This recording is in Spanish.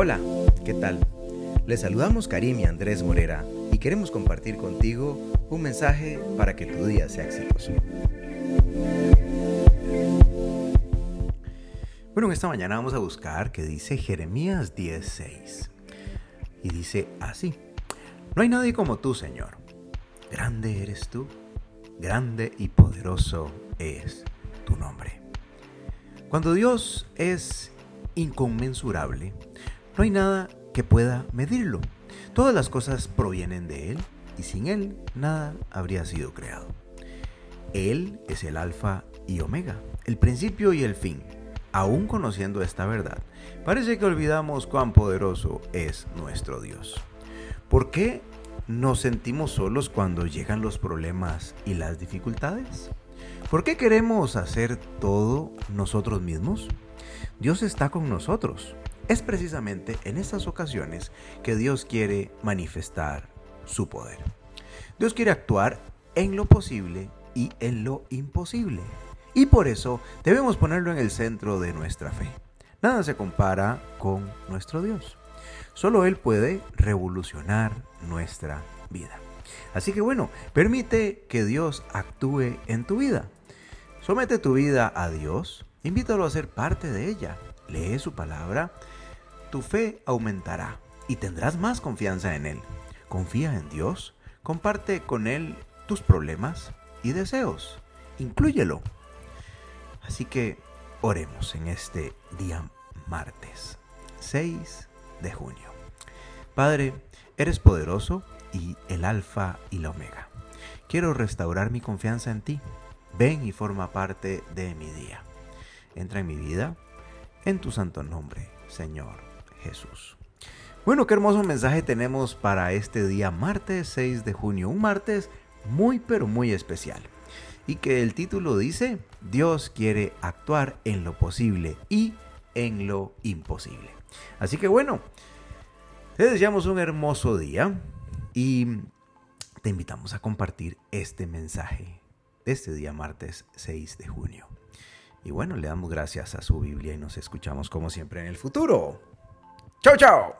Hola, ¿qué tal? Les saludamos Karim y Andrés Morera y queremos compartir contigo un mensaje para que tu día sea exitoso. Bueno, esta mañana vamos a buscar que dice Jeremías 10:6 y dice así, no hay nadie como tú, Señor. Grande eres tú, grande y poderoso es tu nombre. Cuando Dios es inconmensurable, no hay nada que pueda medirlo. Todas las cosas provienen de Él y sin Él nada habría sido creado. Él es el alfa y omega, el principio y el fin. Aún conociendo esta verdad, parece que olvidamos cuán poderoso es nuestro Dios. ¿Por qué nos sentimos solos cuando llegan los problemas y las dificultades? ¿Por qué queremos hacer todo nosotros mismos? Dios está con nosotros. Es precisamente en estas ocasiones que Dios quiere manifestar su poder. Dios quiere actuar en lo posible y en lo imposible. Y por eso debemos ponerlo en el centro de nuestra fe. Nada se compara con nuestro Dios. Solo Él puede revolucionar nuestra vida. Así que bueno, permite que Dios actúe en tu vida. Somete tu vida a Dios, invítalo a ser parte de ella. Lee su palabra tu fe aumentará y tendrás más confianza en Él. Confía en Dios, comparte con Él tus problemas y deseos, inclúyelo. Así que oremos en este día martes 6 de junio. Padre, eres poderoso y el alfa y la omega. Quiero restaurar mi confianza en ti. Ven y forma parte de mi día. Entra en mi vida, en tu santo nombre, Señor Jesús. Bueno, qué hermoso mensaje tenemos para este día martes 6 de junio, un martes muy pero muy especial. Y que el título dice, Dios quiere actuar en lo posible y en lo imposible. Así que bueno, te deseamos un hermoso día y te invitamos a compartir este mensaje de este día martes 6 de junio. Y bueno, le damos gracias a su Biblia y nos escuchamos como siempre en el futuro. Chao, chao.